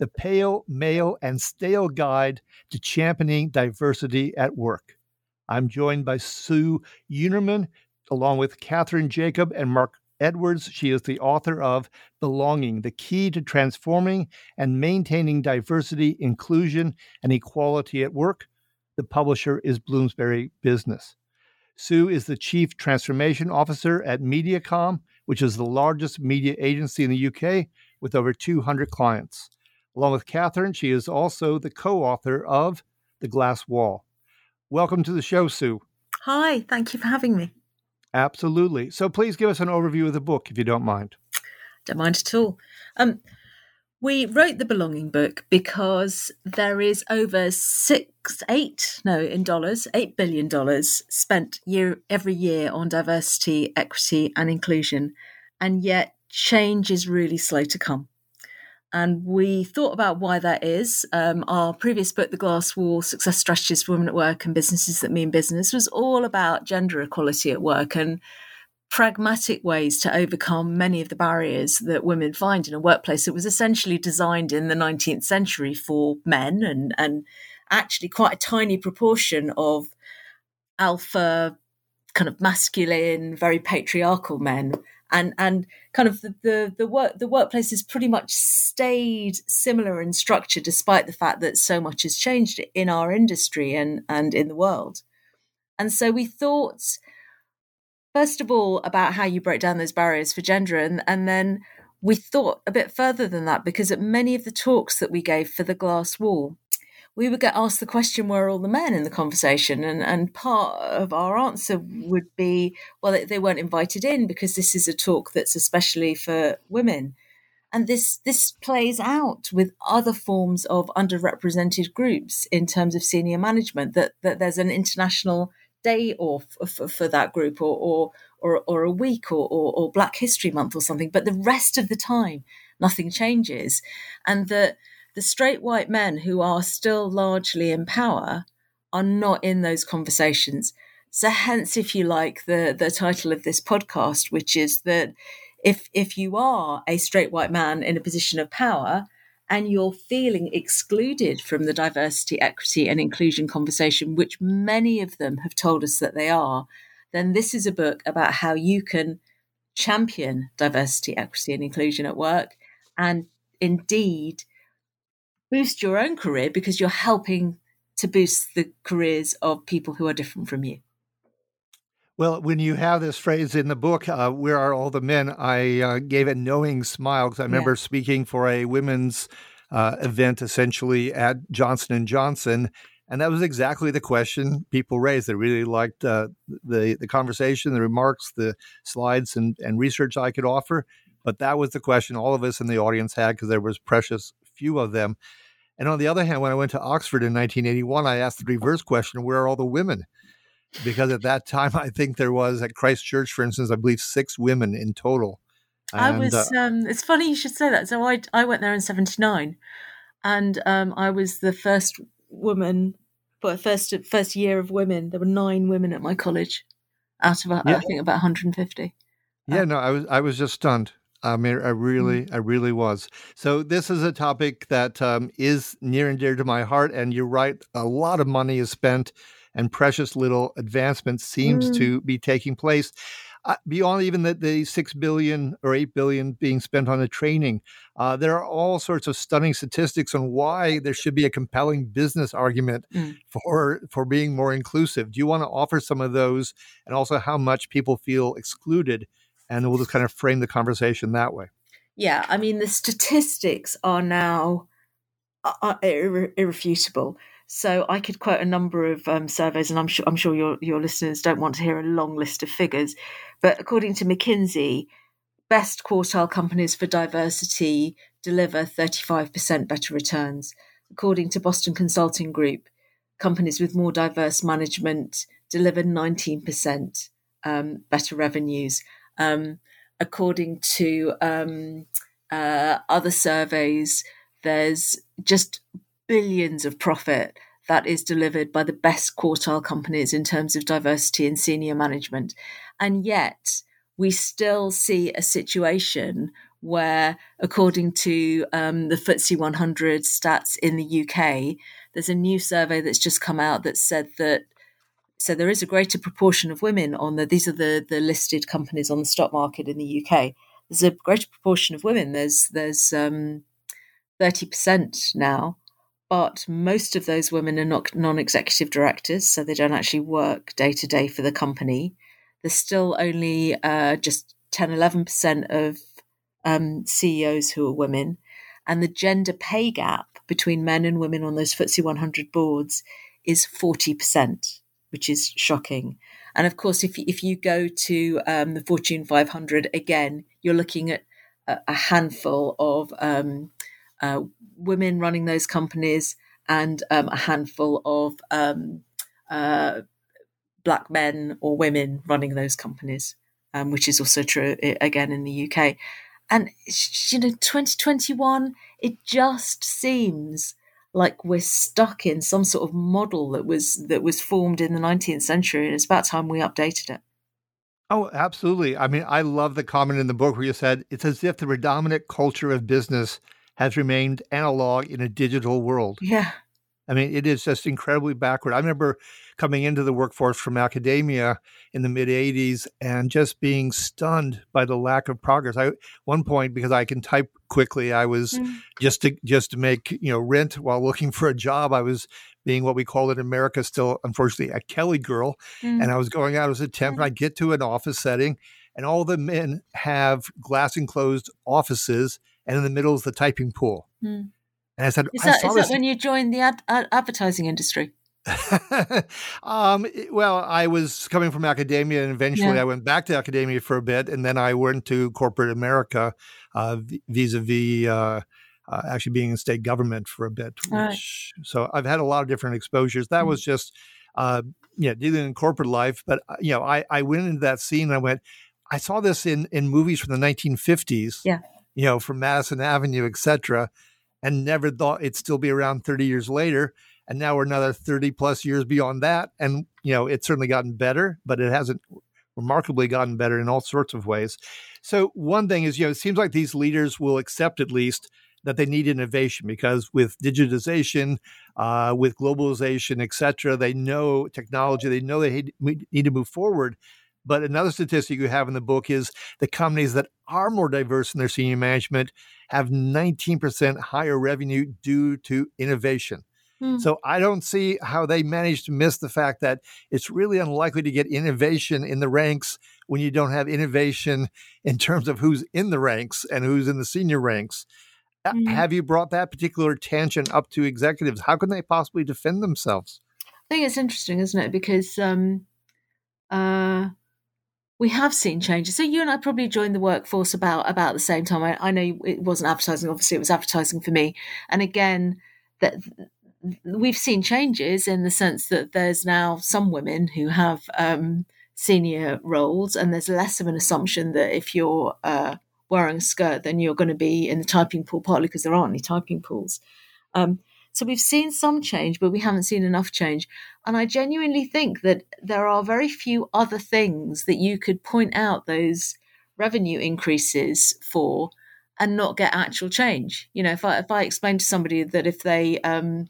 the Pale, Male, and Stale Guide to Championing Diversity at Work. I'm joined by Sue Unerman, along with Kathryn Jacob and Mark Edwards. She is the author of Belonging The Key to Transforming and Maintaining Diversity, Inclusion, and Equality at Work. The publisher is Bloomsbury Business. Sue is the Chief Transformation Officer at Mediacom, which is the largest media agency in the UK with over 200 clients. Along with Kathryn, she is also the co author of The Glass Wall. Welcome to the show, Sue. Hi, thank you for having me. Absolutely. So please give us an overview of the book, if you don't mind. Don't mind at all. Um, we wrote the Belonging book because there is over six, eight, no, in dollars, eight billion dollars spent year every year on diversity, equity, and inclusion, and yet change is really slow to come. And we thought about why that is. Um, our previous book, The Glass Wall Success Strategies for Women at Work and Businesses That Mean Business, was all about gender equality at work and pragmatic ways to overcome many of the barriers that women find in a workplace. It was essentially designed in the 19th century for men and, and actually quite a tiny proportion of alpha, kind of masculine, very patriarchal men and and kind of the, the the work the workplace has pretty much stayed similar in structure despite the fact that so much has changed in our industry and and in the world. And so we thought first of all about how you break down those barriers for gender and and then we thought a bit further than that because at many of the talks that we gave for the glass wall we would get asked the question, where are all the men in the conversation? And, and part of our answer would be, well, they, weren't invited in because this is a talk that's especially for women. And this, this plays out with other forms of underrepresented groups in terms of senior management, that, that there's an international day off for, for that group or, or, or, or a week or, or, or Black History Month or something. But the rest of the time, nothing changes. And that the straight white men who are still largely in power are not in those conversations. So hence, if you like, the, the title of this podcast, which is that if if you are a straight white man in a position of power and you're feeling excluded from the diversity, equity, and inclusion conversation, which many of them have told us that they are, then this is a book about how you can champion diversity, equity, and inclusion at work and indeed boost your own career because you're helping to boost the careers of people who are different from you. Well, when you have this phrase in the book, uh, "Where are all the men?" I uh, gave a knowing smile because I remember yeah. speaking for a women's uh, event, essentially at Johnson and Johnson, And that was exactly the question people raised. They really liked uh, the the conversation, the remarks, the slides, and and research I could offer. But that was the question all of us in the audience had because there was precious few of them. And on the other hand, when I went to Oxford in 1981, I asked the reverse question: Where are all the women? Because at that time, I think there was at Christ Church, for instance, I believe six women in total. And, I was. Uh, um, it's funny you should say that. So I I went there in '79, and um, I was the first woman, but first first year of women. There were nine women at my college, out of yeah. I think about 150. Yeah, uh, no, I was I was just stunned. I mean, I really, mm. I really was. So this is a topic that um, is near and dear to my heart. And you're right, a lot of money is spent, and precious little advancement seems mm. to be taking place. Uh, beyond even the, the six billion or eight billion being spent on the training, uh, there are all sorts of stunning statistics on why there should be a compelling business argument mm. for for being more inclusive. Do you want to offer some of those, and also how much people feel excluded and we'll just kind of frame the conversation that way. Yeah, I mean the statistics are now are irre- irrefutable. So I could quote a number of um, surveys, and I'm sure I'm sure your your listeners don't want to hear a long list of figures, but according to McKinsey, best quartile companies for diversity deliver 35% better returns. According to Boston Consulting Group, companies with more diverse management deliver 19% um, better revenues. Um, according to um, uh, other surveys, there's just billions of profit that is delivered by the best quartile companies in terms of diversity and senior management. And yet, we still see a situation where, according to um, the FTSE 100 stats in the UK, there's a new survey that's just come out that said that so there is a greater proportion of women on the these are the the listed companies on the stock market in the UK. There's a greater proportion of women. There's there's um, thirty percent now, but most of those women are not non-executive directors, so they don't actually work day to day for the company. There's still only uh, just 10, 11 percent of um, CEOs who are women, and the gender pay gap between men and women on those FTSE 100 boards is forty percent which is shocking. And of course, if if you go to um, the Fortune 500 again, you're looking at a, handful of um, uh, women running those companies and um, a handful of um, uh, black men or women running those companies, um, which is also true again in the UK. And you know, 2021, it just seems like we're stuck in some sort of model that was that was formed in the 19th century and it's about time we updated it. Oh absolutely. I mean i love the comment in the book where you said it's as if the predominant culture of business has remained analog in a digital world. Yeah. I mean it is just incredibly backward. I remember coming into the workforce from academia in the mid 80s and just being stunned by the lack of progress. I one point because I can type quickly, I was mm. just to just to make, you know, rent while looking for a job, I was being what we call in America still unfortunately a Kelly girl mm. and I was going out as a temp and I get to an office setting and all the men have glass enclosed offices and in the middle is the typing pool. Mm. And I said, is that, is that when you joined the ad- advertising industry? um, well, I was coming from academia, and eventually yeah. I went back to academia for a bit, and then I went to corporate America, uh, vis-a-vis uh, uh, actually being in state government for a bit. Which, right. So I've had a lot of different exposures. That mm-hmm. was just, uh, yeah, dealing in corporate life. But uh, you know, I I went into that scene. and I went, I saw this in in movies from the 1950s. Yeah. You know, from Madison Avenue, etc., and never thought it'd still be around 30 years later and now we're another 30 plus years beyond that. And you know it's certainly gotten better but it hasn't remarkably gotten better in all sorts of ways. So one thing is you know it seems like these leaders will accept at least that they need innovation because with digitization uh, with globalization et cetera they know technology they know they need to move forward. But another statistic you have in the book is the companies that are more diverse in their senior management have 19% higher revenue due to innovation Hmm. So I don't see how they managed to miss the fact that it's really unlikely to get innovation in the ranks when you don't have innovation in terms of who's in the ranks and who's in the senior ranks. Mm. Have you brought that particular tangent up to executives? How can they possibly defend themselves? I think it's interesting, isn't it? Because um, uh, we have seen changes. So you and I probably joined the workforce about about the same time. I, I know it wasn't advertising. Obviously, it was advertising for me. And again, that we've seen changes in the sense that there's now some women who have um, senior roles, and there's less of an assumption that if you're uh, wearing a skirt, then you're going to be in the typing pool, partly because there aren't any typing pools. Um, so we've seen some change, but we haven't seen enough change. And I genuinely think that there are very few other things that you could point out those revenue increases for and not get actual change. You know, if I if I explain to somebody that if they um,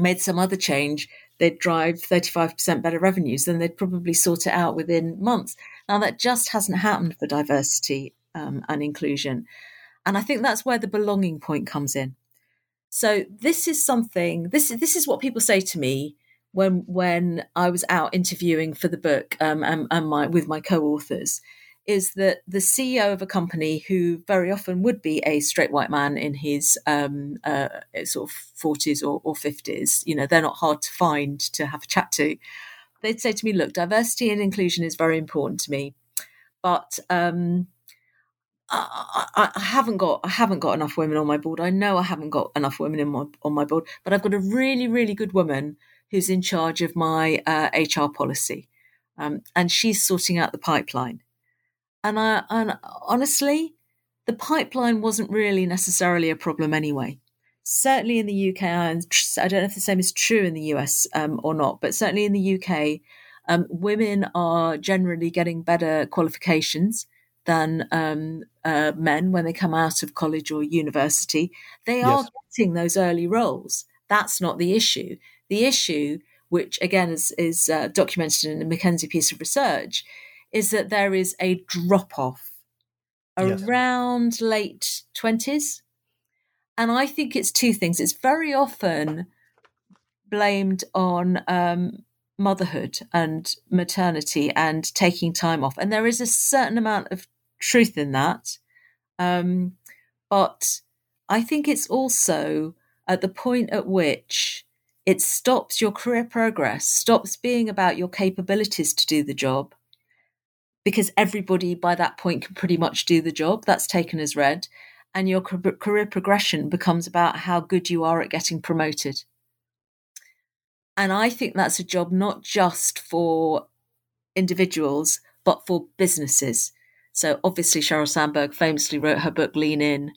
made some other change, they'd drive 35% better revenues, then they'd probably sort it out within months. Now that just hasn't happened for diversity um, and inclusion. And I think that's where the belonging point comes in. So this is something. This is this is what people say to me when when I was out interviewing for the book um, and, and my with my co-authors. Is that the CEO of a company who very often would be a straight white man in his um, uh, sort of forties or fifties? You know, they're not hard to find to have a chat to. They'd say to me, "Look, diversity and inclusion is very important to me, but." Um, I, I, haven't got I haven't got enough women on my board. I know I haven't got enough women my on my board, but I've got a really really good woman who's in charge of my uh, HR policy, um, and she's sorting out the pipeline. And I and honestly, the pipeline wasn't really necessarily a problem anyway. Certainly in the UK, and I don't know if the same is true in the US um, or not, but certainly in the UK, um, women are generally getting better qualifications than um, uh, men when they come out of college or university. They yes. are getting those early roles. That's not the issue. The issue, which again is, is uh, documented in a McKinsey piece of research, is that there is a drop off yes. around late 20s. And I think it's two things. It's very often blamed on um, motherhood and maternity and taking time off. And there is a certain amount of truth in that. Um, but I think it's also at the point at which it stops your career progress, stops being about your capabilities to do the job, because everybody by that point can pretty much do the job. That's taken as read. And your career progression becomes about how good you are at getting promoted. And I think that's a job not just for individuals, but for businesses. So obviously, Sheryl Sandberg famously wrote her book Lean In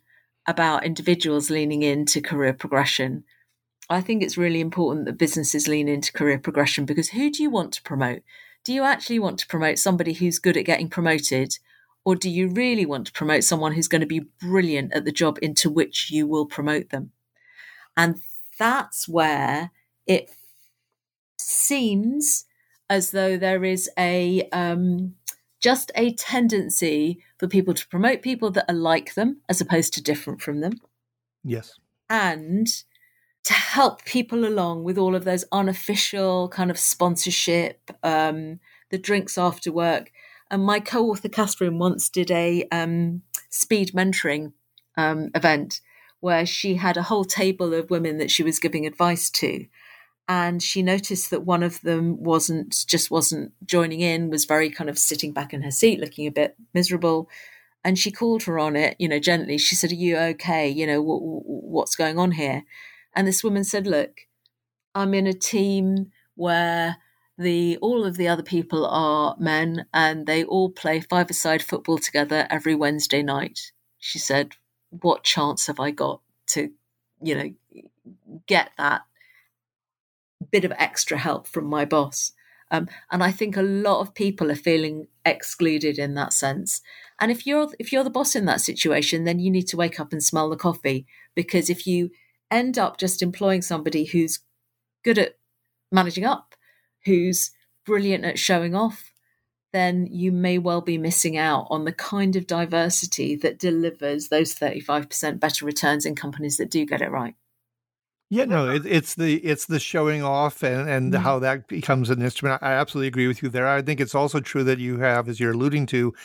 about individuals leaning into career progression. I think it's really important that businesses lean into career progression because who do you want to promote? Do you actually want to promote somebody who's good at getting promoted? Or do you really want to promote someone who's going to be brilliant at the job into which you will promote them? And that's where it seems as though there is a um, just a tendency for people to promote people that are like them as opposed to different from them. Yes. And to help people along with all of those unofficial kind of sponsorship, um, the drinks after work. And my co author, Kathryn, once did a um, speed mentoring um, event where she had a whole table of women that she was giving advice to. And she noticed that one of them wasn't just wasn't joining in was very kind of sitting back in her seat looking a bit miserable. And she called her on it you know gently. She said are you okay? You know what, what's going on here and this woman said look i'm in a team where the all of the other people are men and they all play five-a-side football together every wednesday night she said what chance have i got to you know get that bit of extra help from my boss. Um, and I think a lot of people are feeling excluded in that sense. And if you're if you're the boss in that situation, then you need to wake up and smell the coffee because if you end up just employing somebody who's good at managing up, who's brilliant at showing off, then you may well be missing out on the kind of diversity that delivers those 35% better returns in companies that do get it right. Yeah, no, it, it's the it's the showing off and and mm-hmm. how that becomes an instrument. I absolutely agree with you there. I think it's also true that you have, as you're alluding to,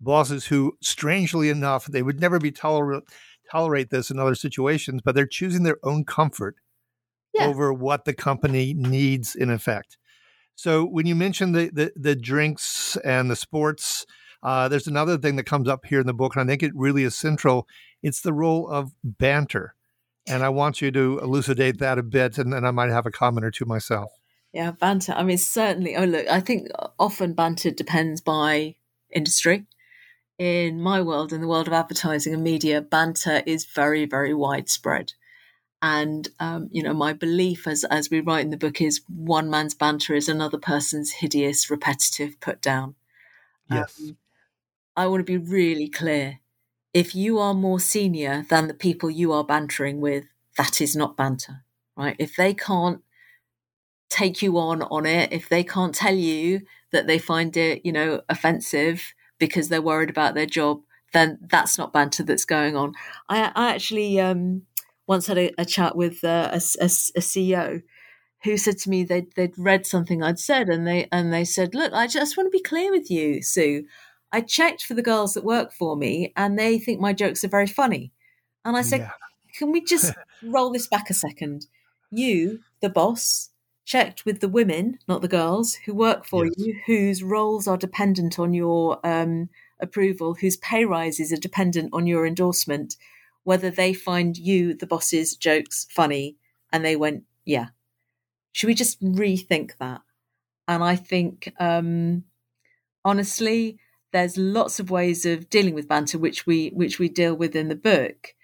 bosses who, strangely enough, they would never be toler- tolerate this in other situations, but they're choosing their own comfort Yeah. over what the company needs in effect. So when you mention the the, the drinks and the sports, uh, there's another thing that comes up here in the book, and I think it really is central. It's the role of banter, and I want you to elucidate that a bit, and then I might have a comment or two myself. Yeah, banter. I mean, certainly. Oh, look, I think often banter depends by industry. In my world, in the world of advertising and media, banter is very, very widespread. And um, you know, my belief, as as we write in the book, is one man's banter is another person's hideous, repetitive put down. Yes. Um, I want to be really clear. If you are more senior than the people you are bantering with, that is not banter, right? If they can't take you on on it, if they can't tell you that they find it, you know, offensive because they're worried about their job, then that's not banter that's going on. I, I actually um, once had a, a chat with uh, a, a, a CEO who said to me they'd, they'd read something I'd said and they and they said, look, I just want to be clear with you, Sue. I checked for the girls that work for me and they think my jokes are very funny. And I said, Yeah. can we just roll this back a second? You, the boss, checked with the women, not the girls, who work for Yes. you, whose roles are dependent on your um, approval, whose pay rises are dependent on your endorsement, whether they find you, the boss's jokes, funny. And they went, yeah. Should we just rethink that? And I think, um, honestly, there's lots of ways of dealing with banter, which we which we deal with in the book.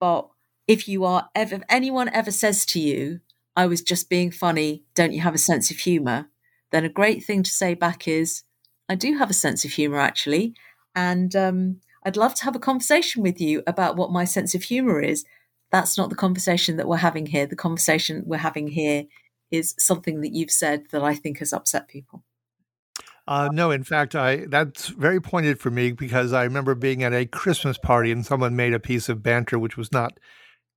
But if you are ever, if anyone ever says to you, "I was just being funny," don't you have a sense of humour? Then a great thing to say back is, "I do have a sense of humour, actually, and um, I'd love to have a conversation with you about what my sense of humour is." That's not the conversation that we're having here. The conversation we're having here is something that you've said that I think has upset people. Uh, no, in fact, I that's very pointed for me because I remember being at a Christmas party and someone made a piece of banter which was not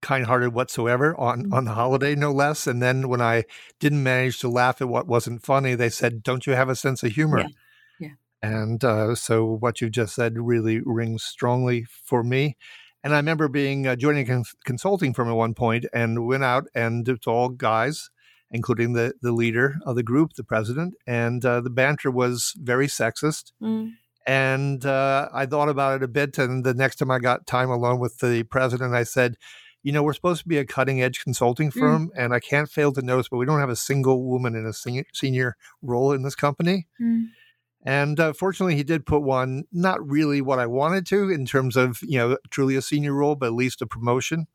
kind-hearted whatsoever on Mm. on the holiday, no less. And then when I didn't manage to laugh at what wasn't funny, they said, "Don't you have a sense of humor?" Yeah, yeah. And uh, so what you just said really rings strongly for me. And I remember being uh, joining a cons- consulting firm at one point and went out and it's all guys including the the leader of the group, the president, and uh, the banter was very sexist. Mm. And uh, I thought about it a bit, and the next time I got time alone with the president, I said, "You know, we're supposed to be a cutting edge consulting Mm. firm, and I can't fail to notice, but we don't have a single woman in a senior, senior role in this company." Mm. And uh, fortunately, he did put one, not really what I wanted to in terms of you know truly a senior role, but at least a promotion.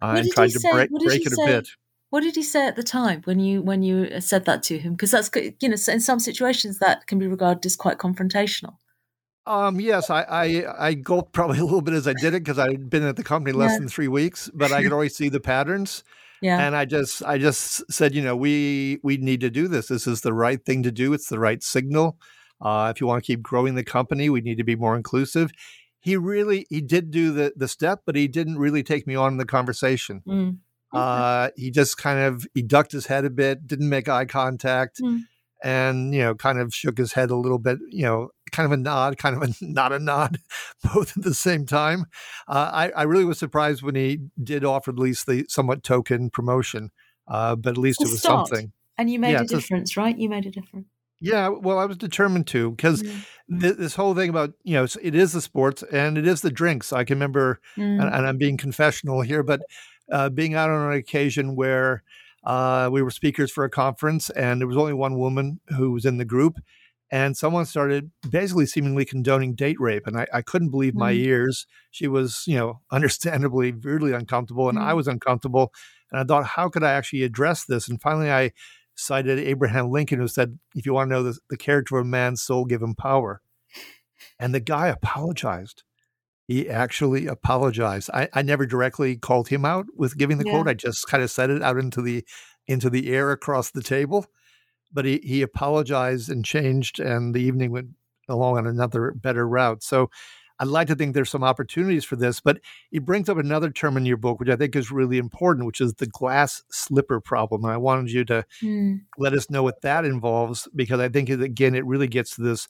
Uh, and tried to say? break break it a say? bit. What did he say at the time when you when you uh, said that to him? Because that's good- you know in some situations that can be regarded as quite confrontational. Um, yes, I, I I gulped probably a little bit as I did it because I'd been at the company less Yeah. than three weeks, but I could always see the patterns. Yeah, And I just I just said, you know, we we need to do this. This is the right thing to do. It's the right signal. Uh, if you want to keep growing the company, we need to be more inclusive. He really he did do the the step, but he didn't really take me on in the conversation. Mm. Uh, he just kind of he ducked his head a bit, didn't make eye contact, Mm. And you know, kind of shook his head a little bit. You know, kind of a nod, kind of a not a nod, both at the same time. Uh, I, I really was surprised when he did offer at least the somewhat token promotion, uh, but at least it was start. something. and you made Yeah, a it's a- difference, right? You made a difference. Yeah, well, I was determined to because Mm. th- this whole thing about you know it is the sports and it is the drinks. I can remember Mm. and, and I'm being confessional here, but uh, being out on an occasion where uh, we were speakers for a conference and there was only one woman who was in the group, and someone started basically seemingly condoning date rape, and I, I couldn't believe my Mm. ears. She was, you know, understandably weirdly uncomfortable, and I Mm. was uncomfortable, and I thought, how could I actually address this? And finally, I cited Abraham Lincoln, who said, "If you want to know the, the character of a man's soul, give him power." And the guy apologized. He actually apologized. I, I never directly called him out with giving the Yeah. quote. I just kind of said it out into the into the air across the table. But he, he apologized and changed, and the evening went along on another better route. So I'd like to think there's some opportunities for this, but it brings up another term in your book, which I think is really important, which is the glass slipper problem. And I wanted you to Mm. let us know what that involves because I think, again, it really gets to this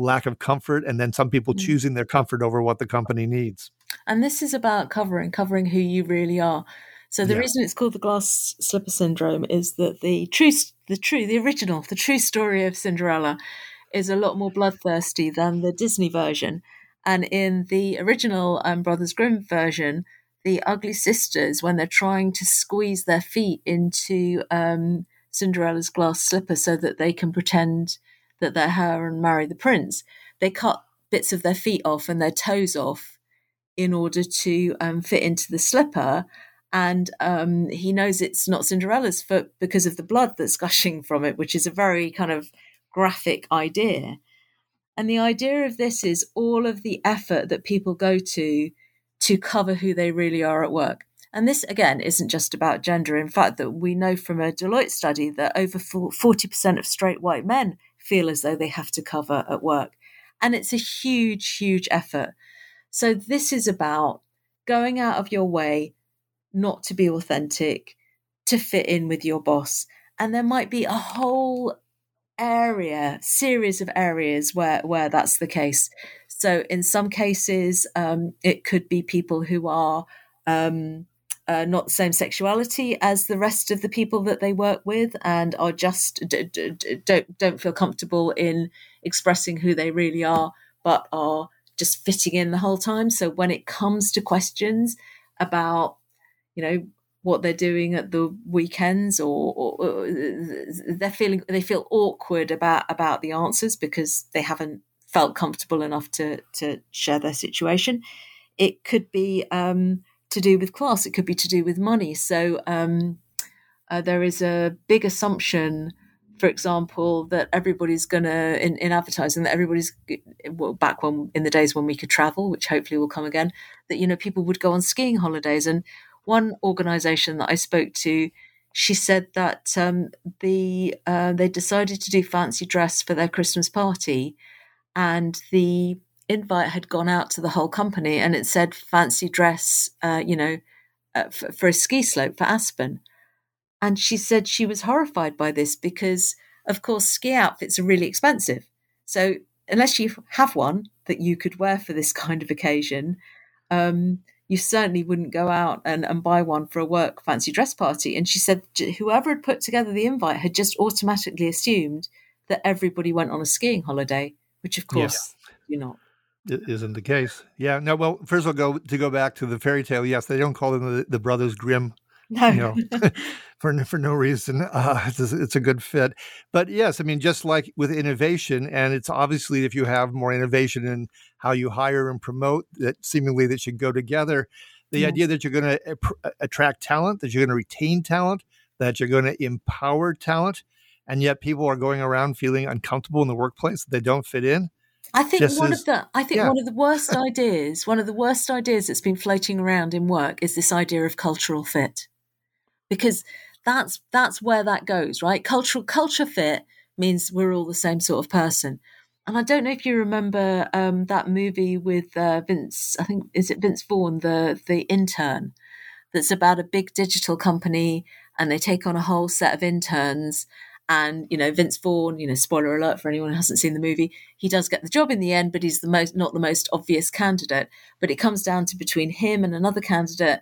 lack of comfort and then some people Mm. choosing their comfort over what the company needs. And this is about covering covering who you really are. So the Yeah. reason it's called the glass slipper syndrome is that the true, the true, the original, the true story of Cinderella is a lot more bloodthirsty than the Disney version. And in the original um, Brothers Grimm version, the ugly sisters, when they're trying to squeeze their feet into um, Cinderella's glass slipper so that they can pretend that they're her and marry the prince, they cut bits of their feet off and their toes off in order to um, fit into the slipper. And um, he knows it's not Cinderella's foot because of the blood that's gushing from it, which is a very kind of graphic idea. And the idea of this is all of the effort that people go to to cover who they really are at work. And this, again, isn't just about gender. In fact, that we know from a Deloitte study that over 40% of straight white men feel as though they have to cover at work. And it's a huge, huge effort. So this is about going out of your way not to be authentic, to fit in with your boss. And there might be a whole area, series of areas where where that's the case. So in some cases, um, it could be people who are um, uh, not the same sexuality as the rest of the people that they work with, and are just d- d- d- don't don't feel comfortable in expressing who they really are, but are just fitting in the whole time. So when it comes to questions about, you know, what they're doing at the weekends or, or, or, they're feeling they feel awkward about about the answers because they haven't felt comfortable enough to to share their situation it could be um, to do with class it could be to do with money. So um, uh, there is a big assumption for example that everybody's going to in, in advertising that everybody's well, back when in the days when we could travel which hopefully will come again that you know people would go on skiing holidays. And one organization that I spoke to, she said that um, the uh, they decided to do fancy dress for their Christmas party, and the invite had gone out to the whole company, and it said fancy dress, uh, you know, uh, for, for a ski slope for Aspen. And she said she was horrified by this because, of course, ski outfits are really expensive. So unless you have one that you could wear for this kind of occasion, um, you certainly wouldn't go out and, and buy one for a work fancy dress party. And she said whoever had put together the invite had just automatically assumed that everybody went on a skiing holiday, which of course you're not. It isn't the case. Yeah. No. Well, first of all, go to go back to the fairy tale. Yes, they don't call them the, the brothers Grimm. No. You know, for for no reason. Uh, it's, a, it's a good fit. But yes, I mean, just like with innovation, and it's obviously if you have more innovation in how you hire and promote, that seemingly that should go together. The Yeah. idea that you're going to attract talent, that you're going to retain talent, that you're going to empower talent, and yet people are going around feeling uncomfortable in the workplace that they don't fit in. I think Just one as- of the I think yeah. one of the worst ideas, one of the worst ideas that's been floating around in work is this idea of cultural fit. Because that's that's where that goes, right? Cultural culture fit means we're all the same sort of person. And I don't know if you remember um, that movie with uh, Vince. I think is it Vince Vaughn, the the intern, that's about a big digital company, and they take on a whole set of interns. And you know, Vince Vaughn. You know, spoiler alert for anyone who hasn't seen the movie. He does get the job in the end, but he's the most not the most obvious candidate. But it comes down to between him and another candidate,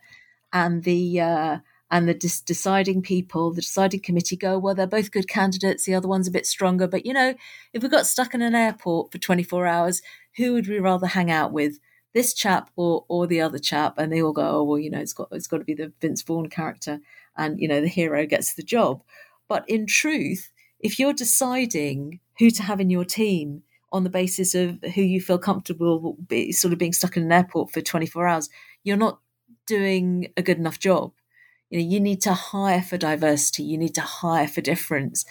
and the uh, and the dis- deciding people, the deciding committee go, well, they're both good candidates. The other one's a bit stronger. But, you know, if we got stuck in an airport for 24 hours, who would we rather hang out with? This chap or or the other chap? And they all go, oh, well, you know, it's got it's got to be the Vince Vaughn character. And, you know, the hero gets the job. But in truth, if you're deciding who to have in your team on the basis of who you feel comfortable be, sort of being stuck in an airport for 24 hours, you're not doing a good enough job. You know you need to hire for diversity. You need to hire for difference.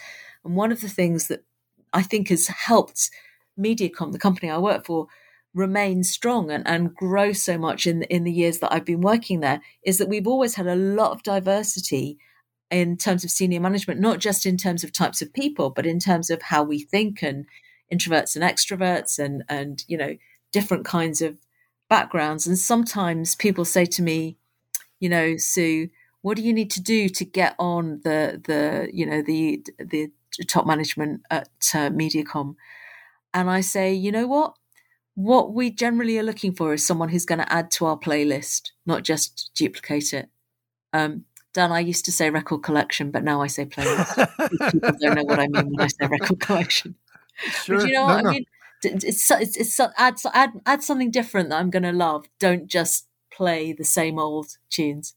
And one of the things that i think has helped mediacom the company i work for remain strong and, and grow so much in in the years that i've been working there is that we've always had a lot of diversity in terms of senior management not just in terms of types of people but in terms of how we think and introverts and extroverts and and you know different kinds of backgrounds and sometimes people say to me you know sue what do you need to do to get on the the you know the the top management at uh, Mediacom? And I say, you know what? What we generally are looking for is someone who's going to add to our playlist, not just duplicate it. Um, Dan, I used to say record collection, but now I say playlist. People don't know what I mean when I say record collection. Sure. But you know No, what no. I mean? It's, it's, it's, it's add, add, add something different that I'm going to love. Don't just play the same old tunes.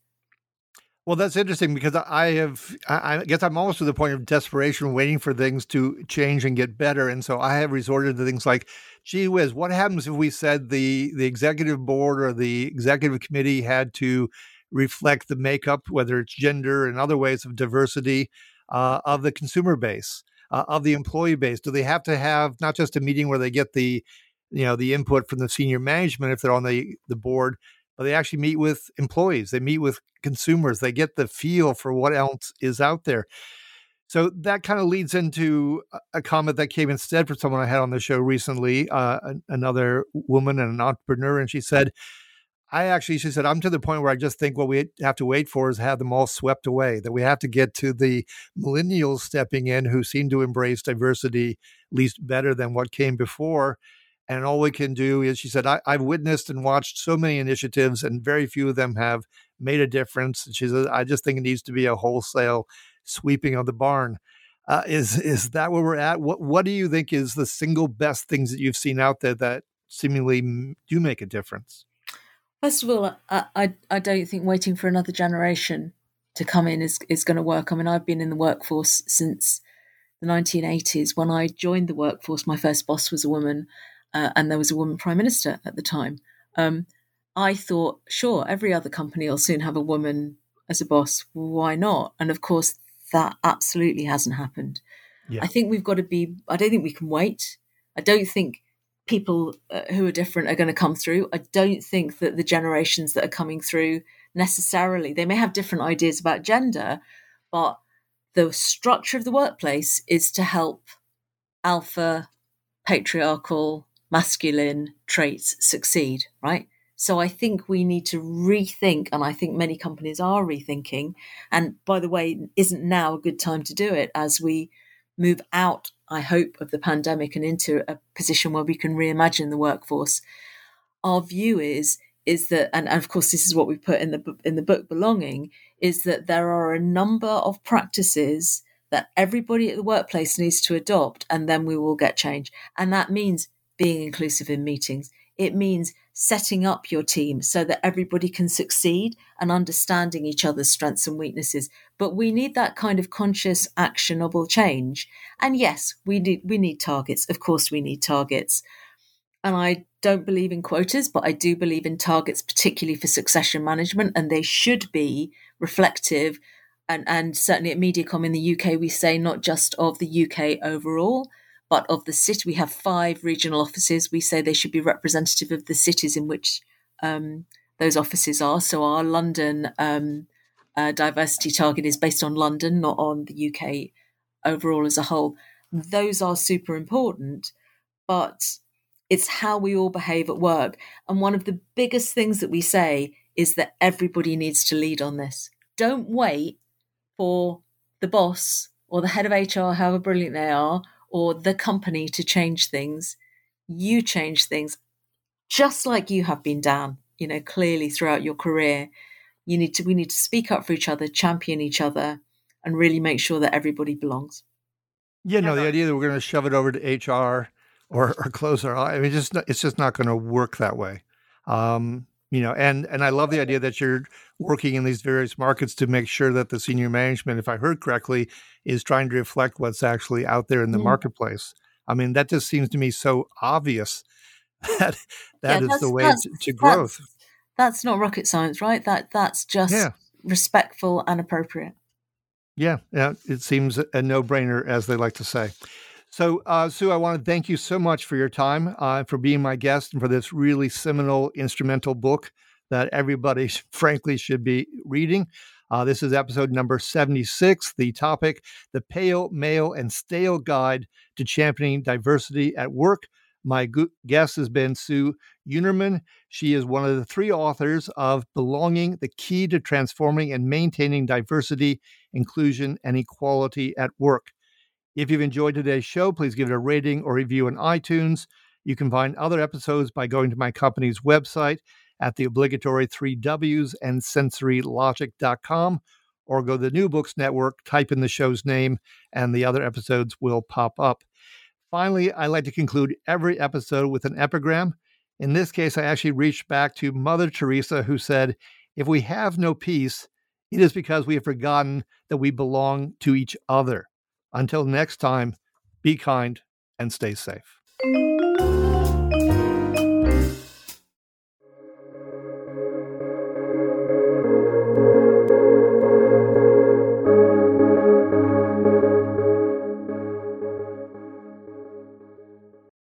Well, that's interesting because I have, I I guess I'm almost to the point of desperation, waiting for things to change and get better. And so I have resorted to things like, gee whiz, what happens if we said the, the executive board or the executive committee had to reflect the makeup, whether it's gender and other ways of diversity uh, of the consumer base, uh, of the employee base? Do they have to have not just a meeting where they get the, you know, the input from the senior management if they're on the, the board, but they actually meet with employees, they meet with consumers, they get the feel for what else is out there. So that kind of leads into a- comment that came instead from someone I had on the show recently, uh, another woman and an entrepreneur, and she said, I actually, she said, I'm to the point where I just think what we have to wait for is have them all swept away, that we have to get to the millennials stepping in who seem to embrace diversity at least better than what came before. And all we can do is, she said, I, I've witnessed and watched so many initiatives, and very few of them have made a difference. And she said, I just think it needs to be a wholesale sweeping of the barn. Uh, is is that where we're at? What What do you think is the single best things that you've seen out there that seemingly do make a difference? First of all, I, I, I don't think waiting for another generation to come in is, is going to work. I mean, I've been in the workforce since the 1980s. When I joined the workforce, my first boss was a woman, uh, and there was a woman prime minister at the time. Um, I thought, sure, every other company will soon have a woman as a boss. Why not? And of course, that absolutely hasn't happened. Yeah. I think we've got to be, I don't think we can wait. I don't think people uh, who are different are going to come through. I don't think that the generations that are coming through necessarily, they may have different ideas about gender, but the structure of the workplace is to help alpha, patriarchal, masculine traits succeed, right? So I think we need to rethink, and I think many companies are rethinking. And by the way, isn't now a good time to do it as we move out, I hope, of the pandemic and into a position where we can reimagine the workforce? Our view is is that, and of course, this is what we put in the in the book "Belonging," is that there are a number of practices that everybody at the workplace needs to adopt, and then we will get change. And that means being inclusive in meetings. It means setting up your team so that everybody can succeed and understanding each other's strengths and weaknesses. But we need that kind of conscious, actionable change. And yes, we need we need targets. Of course, we need targets. And I don't believe in quotas, but I do believe in targets, particularly for succession management, and they should be reflective. And, and certainly at Mediacom in the UK, we say not just of the UK overall, but of the city. We have five regional offices. We say they should be representative of the cities in which um, those offices are. So our London um, uh, diversity target is based on London, not on the UK overall as a whole. Those are super important, but it's how we all behave at work. And one of the biggest things that we say is that everybody needs to lead on this. Don't wait for the boss or the head of HR, however brilliant they are, or the company to change things. You change things just like you have been down, you know, clearly throughout your career. You need to we need to speak up for each other, champion each other, and really make sure that everybody belongs. Yeah, no, the idea that we're going to shove it over to HR or, or close our eye, I mean, just not, it's just not going to work that way. Um, you know, and and I love the idea that you're working in these various markets to make sure that the senior management, if I heard correctly, is trying to reflect what's actually out there in the Mm. marketplace. I mean, that just seems to me so obvious that that Yeah, is that's- the way that's- to, to that's- growth. That's not rocket science, right? That that's just Yeah. respectful and appropriate. Yeah, yeah, it seems a no-brainer, as they like to say. So, uh, Sue, I want to thank you so much for your time, uh, for being my guest, and for this really seminal instrumental book that everybody, frankly, should be reading. Uh, this is episode number 76. The topic The Pale, Male, and Stale Guide to Championing Diversity at Work. My gu- guest has been Sue Unerman. She is one of the three authors of Belonging, the Key to Transforming and Maintaining Diversity inclusion, and equality at work. If you've enjoyed today's show, please give it a rating or review on iTunes. You can find other episodes by going to my company's website at the obligatory three W's and sensorylogic.com or go to the New Books Network, type in the show's name, and the other episodes will pop up. Finally, I like to conclude every episode with an epigram. In this case, I actually reached back to Mother Teresa, who said, If we have no peace, it is because we have forgotten that we belong to each other. Until next time, be kind and stay safe.